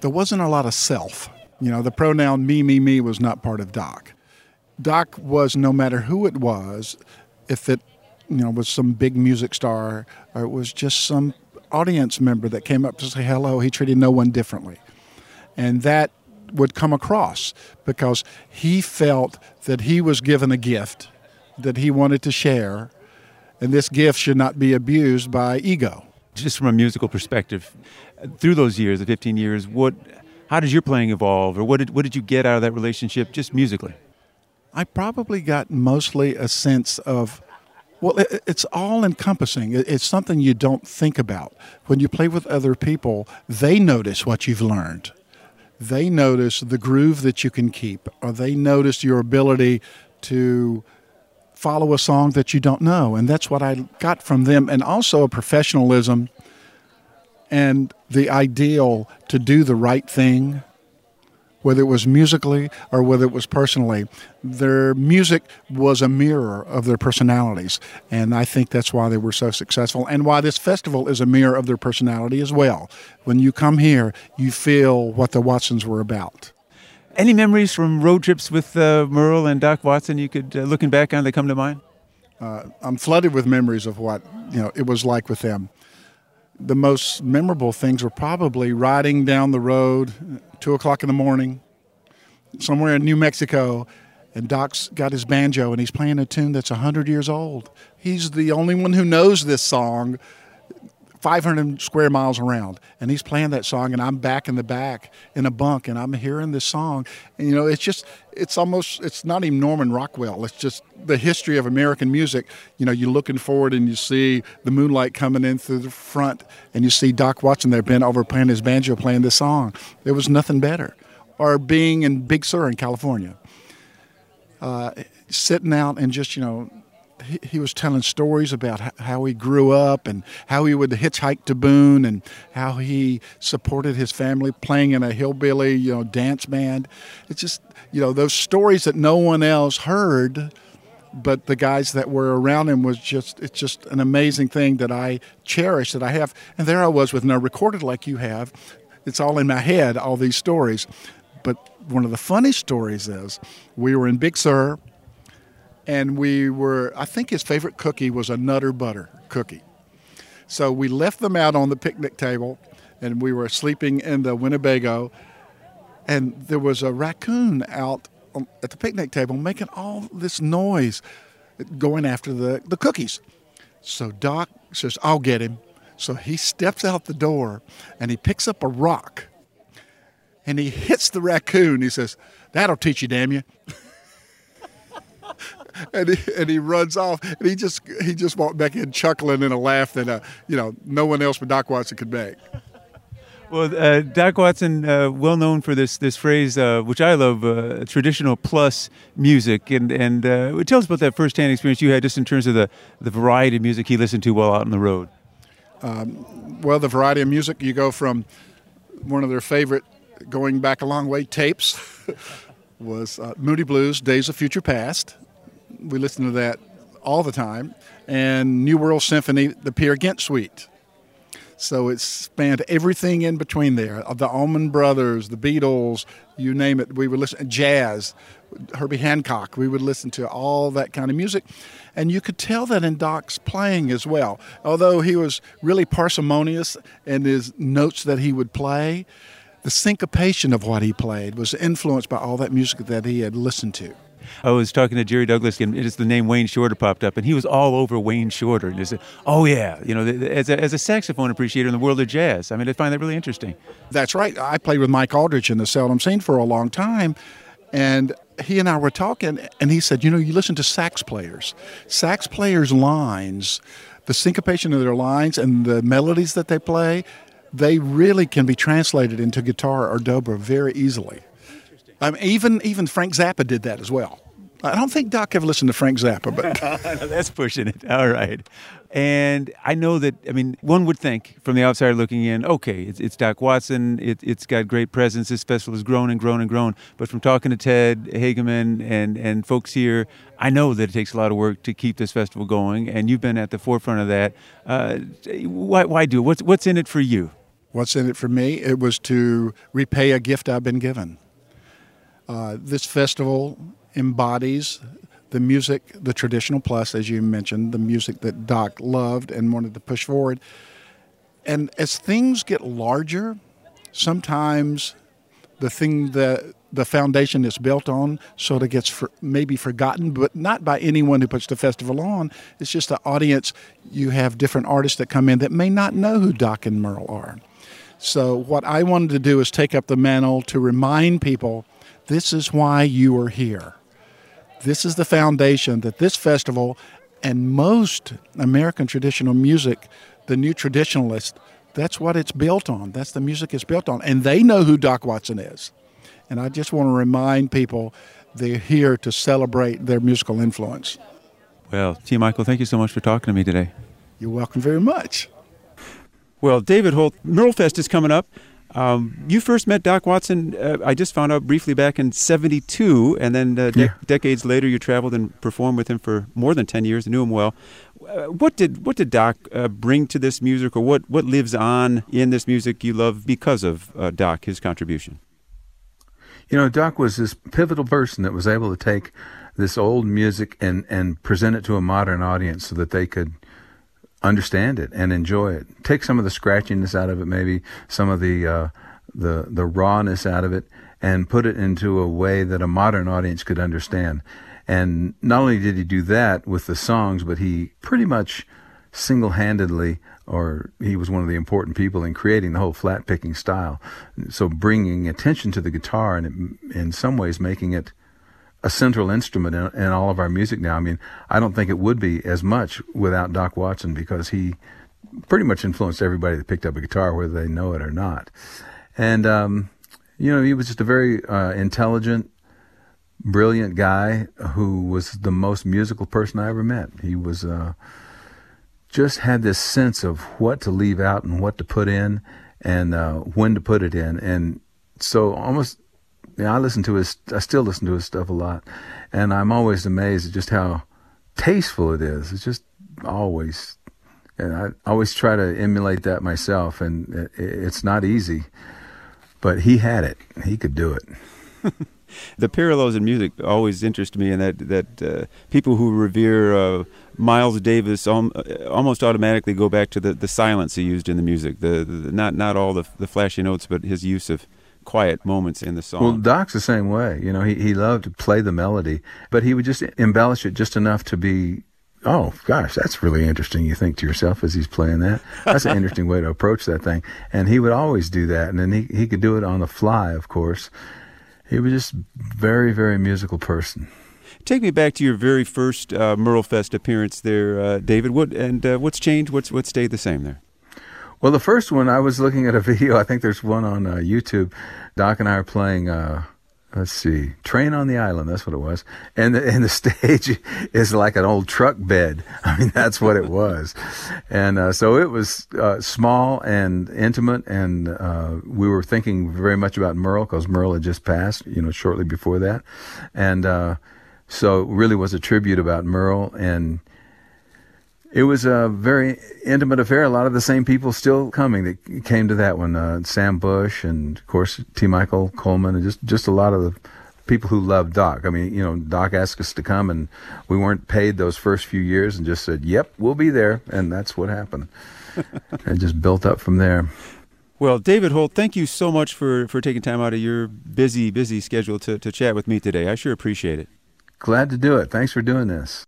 there wasn't a lot of self. You know, the pronoun me, me, me was not part of Doc. Doc was no matter who it was, if it you know was some big music star or it was just some audience member that came up to say hello, he treated no one differently. And that would come across because he felt that he was given a gift that he wanted to share, and this gift should not be abused by ego. Just from a musical perspective, through those years, the 15 years, what, how did your playing evolve, or what did, what did you get out of that relationship just musically? I probably got mostly a sense of well, it's all encompassing. It's something you don't think about. When you play with other people, they notice what you've learned. They notice the groove that you can keep, or they notice your ability to follow a song that you don't know. And that's what I got from them. And also a professionalism and the ideal to do the right thing whether it was musically or whether it was personally. Their music was a mirror of their personalities, and I think that's why they were so successful and why this festival is a mirror of their personality as well. When you come here, you feel what the Watsons were about. Any memories from road trips with uh, Merle and Doc Watson you could, uh, looking back on, they come to mind? Uh, I'm flooded with memories of what you know it was like with them. The most memorable things were probably riding down the road two o'clock in the morning, somewhere in New Mexico, and Doc's got his banjo and he's playing a tune that's 100 years old. He's the only one who knows this song 500 square miles around. And he's playing that song and i'm back in the back in a bunk and i'm hearing this song. And you know it's just it's almost it's not even norman rockwell. It's just the history of american music. You know you're looking forward and you see the moonlight coming in through the front and you see doc watson there bent over playing his banjo playing this song. There was nothing better. Or being in big sur in california. Uh, sitting out and just you know he, was telling stories about how he grew up and how he would hitchhike to Boone and how he supported his family playing in a hillbilly, you know, dance band. It's just, you know, those stories that no one else heard, but the guys that were around him was just, it's just an amazing thing that I cherish that I have. And there I was with no recorded like you have. It's all in my head, all these stories. But one of the funny stories is we were in Big Sur and we were i think his favorite cookie was a nutter butter cookie. So we left them out on the picnic table and we were sleeping in the winnebago and there was a raccoon out at the picnic table making all this noise going after the, the cookies. So doc says i'll get him. So he steps out the door and he picks up a rock and he hits the raccoon. He says that'll teach you damn you and he, and he runs off, and he just he just walked back in chuckling and a laugh that uh, you know no one else but Doc Watson could make. Well, uh, Doc Watson, uh, well known for this this phrase, uh, which I love, uh, traditional plus music, and and uh, tell us about that firsthand experience you had, just in terms of the the variety of music he listened to while out on the road. Um, well, the variety of music you go from one of their favorite, going back a long way, tapes. was uh, Moody Blues, Days of Future Past, we listen to that all the time. And New World Symphony, the Peer Gynt Suite. So it spanned everything in between there. The Allman Brothers, the Beatles, you name it. We would listen jazz, Herbie Hancock. We would listen to all that kind of music, and you could tell that in Doc's playing as well. Although he was really parsimonious in his notes that he would play, the syncopation of what he played was influenced by all that music that he had listened to. I was talking to Jerry Douglas, and just the name Wayne Shorter popped up, and he was all over Wayne Shorter. And he said, "Oh yeah, you know, as a, as a saxophone appreciator in the world of jazz, I mean, I find that really interesting." That's right. I played with Mike Auldridge in the Seldom Scene for a long time, and he and I were talking, and he said, "You know, you listen to sax players. Sax players' lines, the syncopation of their lines, and the melodies that they play." They really can be translated into guitar or dobro very easily. I mean, even even Frank Zappa did that as well. I don't think Doc ever listened to Frank Zappa, but that's pushing it. All right. And I know that, I mean, one would think from the outside looking in, okay, it's, it's Doc Watson, it, has got great presence, this festival has grown and grown and grown. But from talking to Ted Hagaman and, and folks here, I know that it takes a lot of work to keep this festival going, and you've been at the forefront of that. Uh, why, why do it? What's, what's in it for you? What's in it for me? It was to repay a gift I've been given. Uh, this festival embodies the music, the traditional plus, as you mentioned, the music that Doc loved and wanted to push forward. And as things get larger, sometimes the thing that the foundation is built on sort of gets for, maybe forgotten, but not by anyone who puts the festival on. It's just the audience. You have different artists that come in that may not know who Doc and Merle are. So, what I wanted to do is take up the mantle to remind people this is why you are here. This is the foundation that this festival and most American traditional music, the new traditionalists, that's what it's built on. That's the music it's built on. And they know who Doc Watson is. And I just want to remind people they're here to celebrate their musical influence. Well, T. Michael, thank you so much for talking to me today. You're welcome very much. Well, David Holt, Merlefest is coming up. Um, you first met Doc Watson, uh, I just found out briefly back in 72, and then uh, de- yeah. decades later you traveled and performed with him for more than 10 years, knew him well. Uh, what did what did Doc uh, bring to this music, or what, what lives on in this music you love because of uh, Doc, his contribution? You know, Doc was this pivotal person that was able to take this old music and, and present it to a modern audience so that they could understand it and enjoy it. Take some of the scratchiness out of it, maybe some of the uh, the the rawness out of it, and put it into a way that a modern audience could understand. And not only did he do that with the songs, but he pretty much single-handedly or he was one of the important people in creating the whole flat picking style. So bringing attention to the guitar and in some ways making it a central instrument in, in, all of our music now. I mean, I don't think it would be as much without Doc Watson because he pretty much influenced everybody that picked up a guitar, whether they know it or not. And, um, you know, he was just a very uh, intelligent, brilliant guy who was the most musical person I ever met. He was, uh, just had this sense of what to leave out and what to put in and uh, when to put it in. And so almost, know, I listen to his, I still listen to his stuff a lot. And I'm always amazed at just how tasteful it is. It's just always, and I always try to emulate that myself. And it's not easy, but he had it. He could do it. the parallels in music always interest me, and that that uh, people who revere uh, Miles Davis al- almost automatically go back to the, the silence he used in the music. The, the not not all the the flashy notes, but his use of quiet moments in the song. Well, Doc's the same way. You know, he he loved to play the melody, but he would just embellish it just enough to be. Oh gosh, that's really interesting. You think to yourself as he's playing that. That's an interesting way to approach that thing. And he would always do that, and then he he could do it on the fly, of course he was just very, very musical person. Take me back to your very first uh, Merlefest appearance there, uh, David. What and uh, what's changed? What's what stayed the same there? Well, the first one, I was looking at a video. I think there's one on uh, YouTube. Doc and I are playing uh, let's see, Train on the Island. That's what it was. And the, and the stage is like an old truck bed. I mean, that's what it was. And uh, so it was uh, small and intimate. And uh, we were thinking very much about Merle because Merle had just passed, you know, shortly before that. And uh, so it really was a tribute about Merle. And it was a very intimate affair. A lot of the same people still coming that came to that one. Uh, Sam Bush and of course T. Michael Coleman and just just a lot of the people who love Doc. I mean, you know, Doc asked us to come and we weren't paid those first few years and just said, "Yep, we'll be there," and that's what happened. it just built up from there. Well, David Holt, thank you so much for, for taking time out of your busy, busy schedule to, to chat with me today. I sure appreciate it. Glad to do it. Thanks for doing this.